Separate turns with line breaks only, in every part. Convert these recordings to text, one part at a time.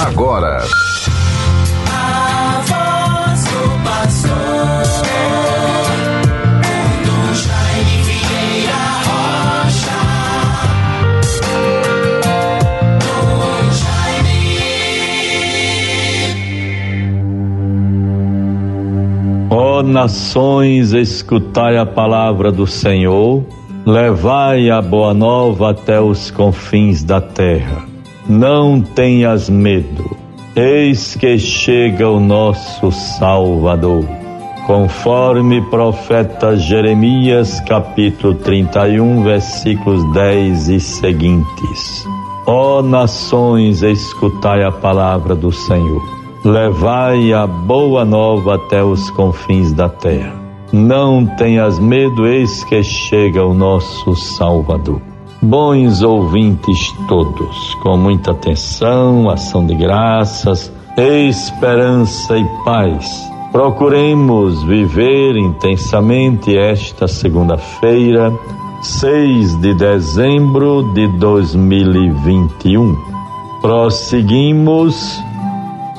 agora.
Ó nações, escutai a palavra do Senhor, levai a boa nova até os confins da terra. Não tenhas medo, eis que chega o nosso Salvador. Conforme profeta Jeremias, capítulo 31, versículos 10 e seguintes. Ó nações, escutai a palavra do Senhor. Levai a boa nova até os confins da terra. Não tenhas medo, eis que chega o nosso Salvador. Bons ouvintes todos, com muita atenção, ação de graças, esperança e paz. Procuremos viver intensamente esta segunda-feira, 6 de dezembro de 2021. Prosseguimos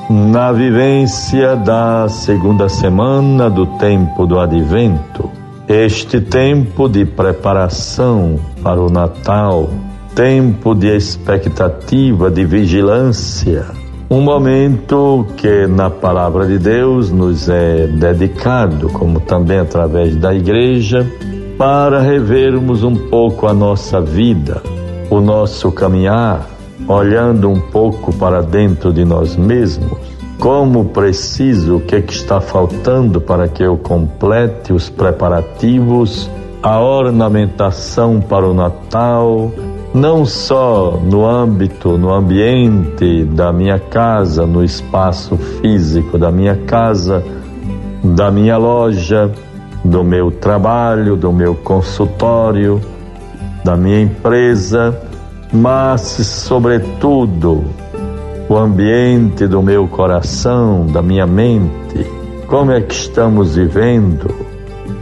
na vivência da segunda semana do tempo do advento, este tempo de preparação para o Natal, tempo de expectativa, de vigilância, um momento que na palavra de Deus nos é dedicado, como também através da igreja, para revermos um pouco a nossa vida, o nosso caminhar, olhando um pouco para dentro de nós mesmos, como preciso, o que, é que está faltando para que eu complete os preparativos, a ornamentação para o Natal, não só no âmbito, no ambiente da minha casa, no espaço físico da minha casa, da minha loja, do meu trabalho, do meu consultório, da minha empresa, mas, sobretudo, o ambiente do meu coração, da minha mente. Como é que estamos vivendo?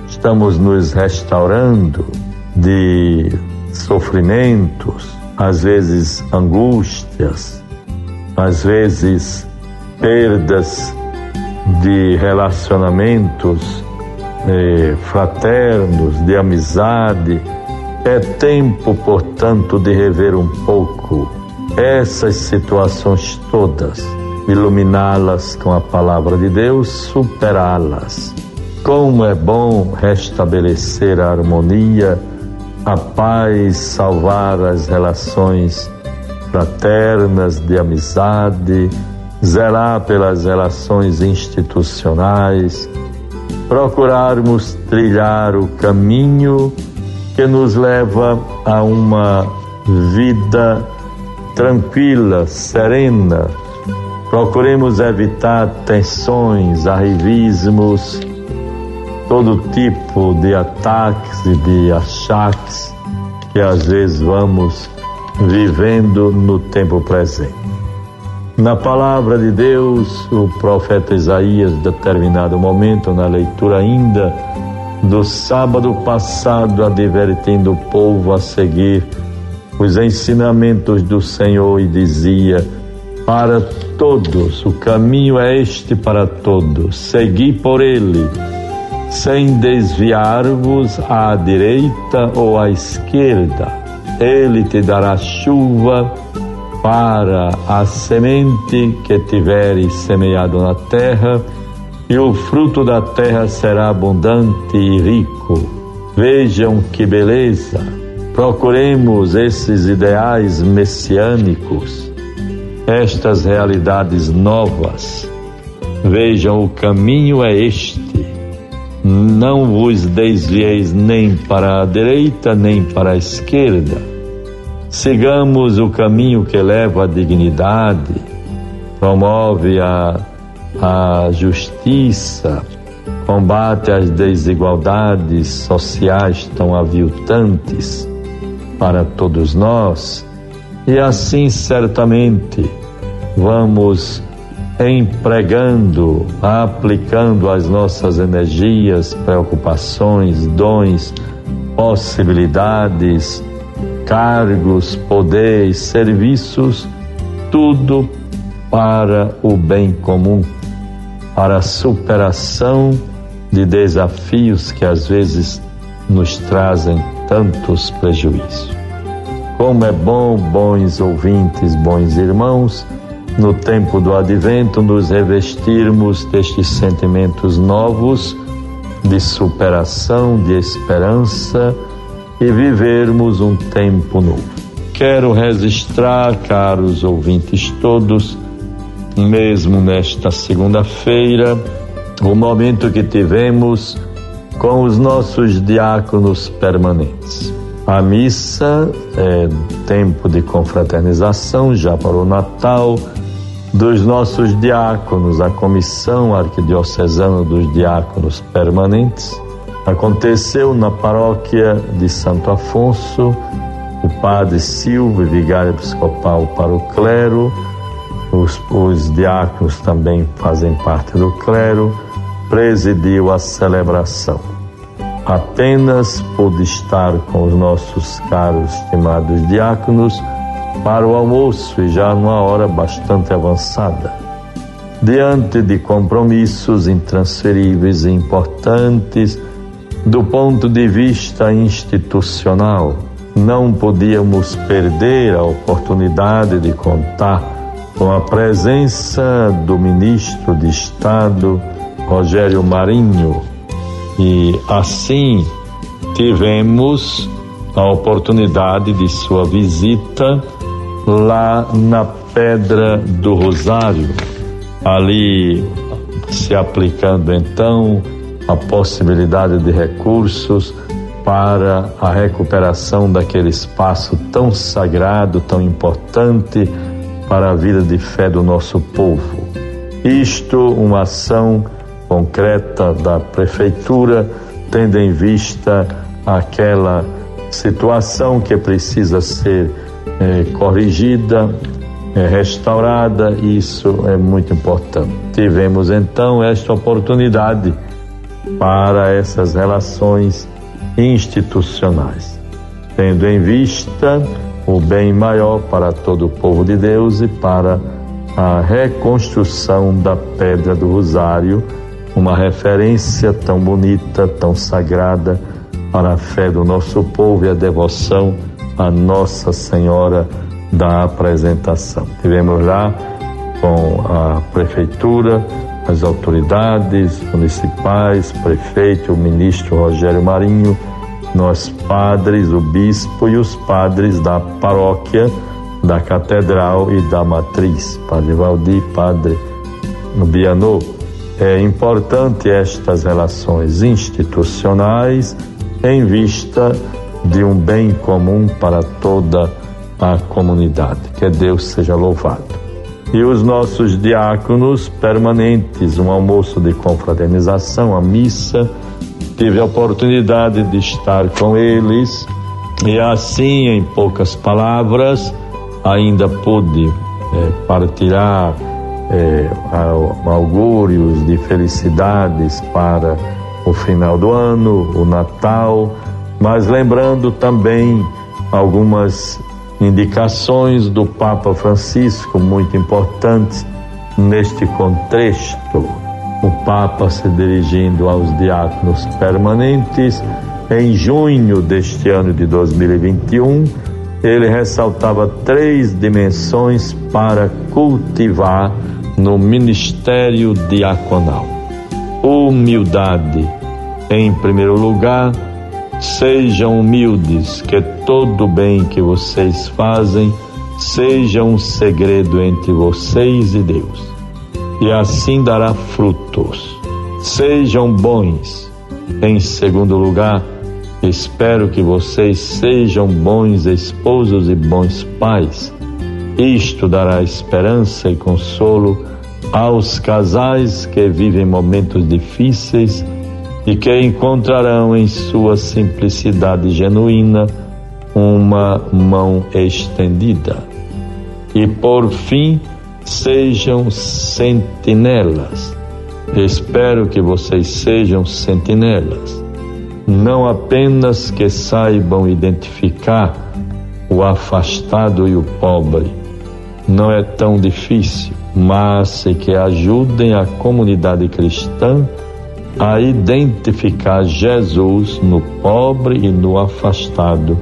Estamos nos restaurando de sofrimentos, às vezes angústias, às vezes perdas de relacionamentos eh, fraternos, de amizade. É tempo, portanto, de rever um pouco essas situações todas, iluminá-las com a palavra de Deus, superá-las. Como é bom restabelecer a harmonia a paz, salvar as relações fraternas, de amizade, zelar pelas relações institucionais, procurarmos trilhar o caminho que nos leva a uma vida tranquila, serena. Procuremos evitar tensões, arrivismos, todo tipo de ataques e de achaques que às vezes vamos vivendo no tempo presente. Na palavra de Deus, o profeta Isaías, em determinado momento, na leitura ainda do sábado passado, advertindo o povo a seguir os ensinamentos do Senhor e dizia: Para todos, o caminho é este para todos, segui por ele sem desviar-vos à direita ou à esquerda. Ele te dará chuva para a semente que tiveres semeado na terra, e o fruto da terra será abundante e rico. Vejam que beleza! Procuremos esses ideais messiânicos, estas realidades novas. Vejam, o caminho é este não vos desvieis nem para a direita nem para a esquerda. Sigamos o caminho que leva à dignidade, promove a, a justiça, combate as desigualdades sociais tão aviltantes para todos nós, e assim certamente vamos empregando, aplicando as nossas energias, preocupações, dons, possibilidades, cargos, poderes, serviços, tudo para o bem comum, para a superação de desafios que às vezes nos trazem tantos prejuízos. Como é bom, bons ouvintes, bons irmãos, no tempo do advento nos revestirmos destes sentimentos novos de superação, de esperança e vivermos um tempo novo. Quero registrar, caros ouvintes todos, mesmo nesta segunda-feira, o momento que tivemos com os nossos diáconos permanentes. A missa é tempo de confraternização já para o Natal dos nossos diáconos, a Comissão Arquidiocesana dos Diáconos Permanentes. Aconteceu na paróquia de Santo Afonso, o padre Silvio, vigário episcopal para o clero, os, os diáconos também fazem parte do clero, presidiu a celebração apenas pude estar com os nossos caros estimados diáconos para o almoço e já numa hora bastante avançada. Diante de compromissos intransferíveis e importantes do ponto de vista institucional, não podíamos perder a oportunidade de contar com a presença do ministro de Estado, Rogério Marinho, e assim tivemos a oportunidade de sua visita lá na Pedra do Rosário, ali se aplicando então a possibilidade de recursos para a recuperação daquele espaço tão sagrado, tão importante para a vida de fé do nosso povo. Isto, uma ação concreta da prefeitura, tendo em vista aquela situação que precisa ser é, corrigida, é, restaurada, isso é muito importante. Tivemos então esta oportunidade para essas relações institucionais, tendo em vista o bem maior para todo o povo de Deus e para a reconstrução da Pedra do Rosário uma referência tão bonita, tão sagrada para a fé do nosso povo e a devoção à Nossa Senhora da Apresentação. Tivemos lá com a prefeitura, as autoridades municipais, prefeito, o ministro Rogério Marinho, nós padres, o bispo e os padres da paróquia, da catedral e da matriz, Padre Valdir, Padre Bianô é importante estas relações institucionais em vista de um bem comum para toda a comunidade. Que Deus seja louvado. E os nossos diáconos permanentes, um almoço de confraternização, a missa, tive a oportunidade de estar com eles e assim, em poucas palavras, ainda pude é, partilhar é, augúrios de felicidades para o final do ano, o Natal, mas lembrando também algumas indicações do Papa Francisco muito importantes neste contexto. O Papa se dirigindo aos diáconos permanentes em junho deste ano de 2021, ele ressaltava três dimensões para cultivar no ministério diaconal. Humildade. Em primeiro lugar, sejam humildes, que todo bem que vocês fazem seja um segredo entre vocês e Deus, e assim dará frutos. Sejam bons. Em segundo lugar, espero que vocês sejam bons esposos e bons pais. Isto dará esperança e consolo aos casais que vivem momentos difíceis e que encontrarão em sua simplicidade genuína uma mão estendida. E por fim, sejam sentinelas. Espero que vocês sejam sentinelas, não apenas que saibam identificar o afastado e o pobre. Não é tão difícil mas que ajudem a comunidade cristã a identificar Jesus no pobre e no afastado,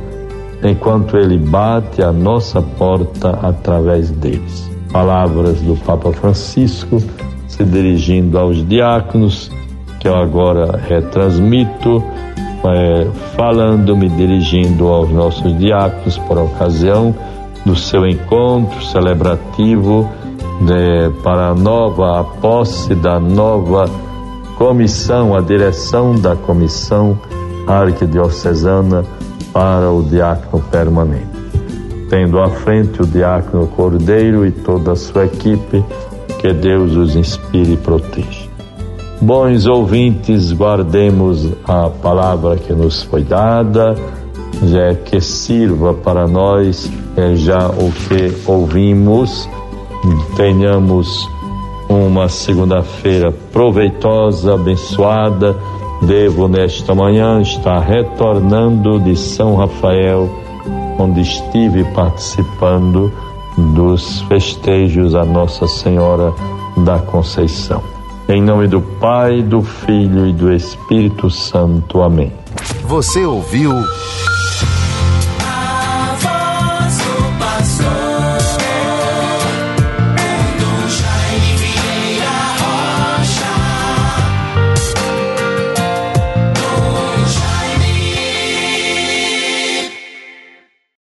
enquanto ele bate a nossa porta através deles. Palavras do Papa Francisco se dirigindo aos diáconos, que eu agora retransmito, é, falando, me dirigindo aos nossos diáconos por ocasião do seu encontro celebrativo né, para a nova a posse da nova comissão, a direção da comissão arquidiocesana para o diácono permanente. Tendo à frente o diácono Cordeiro e toda a sua equipe, que Deus os inspire e proteja. Bons ouvintes, guardemos a palavra que nos foi dada, já que sirva para nós é já o que ouvimos, tenhamos uma segunda-feira proveitosa, abençoada. Devo nesta manhã estar retornando de São Rafael, onde estive participando dos festejos a Nossa Senhora da Conceição. Em nome do Pai, do Filho e do Espírito Santo. Amém.
Você ouviu.
A voz do pastor.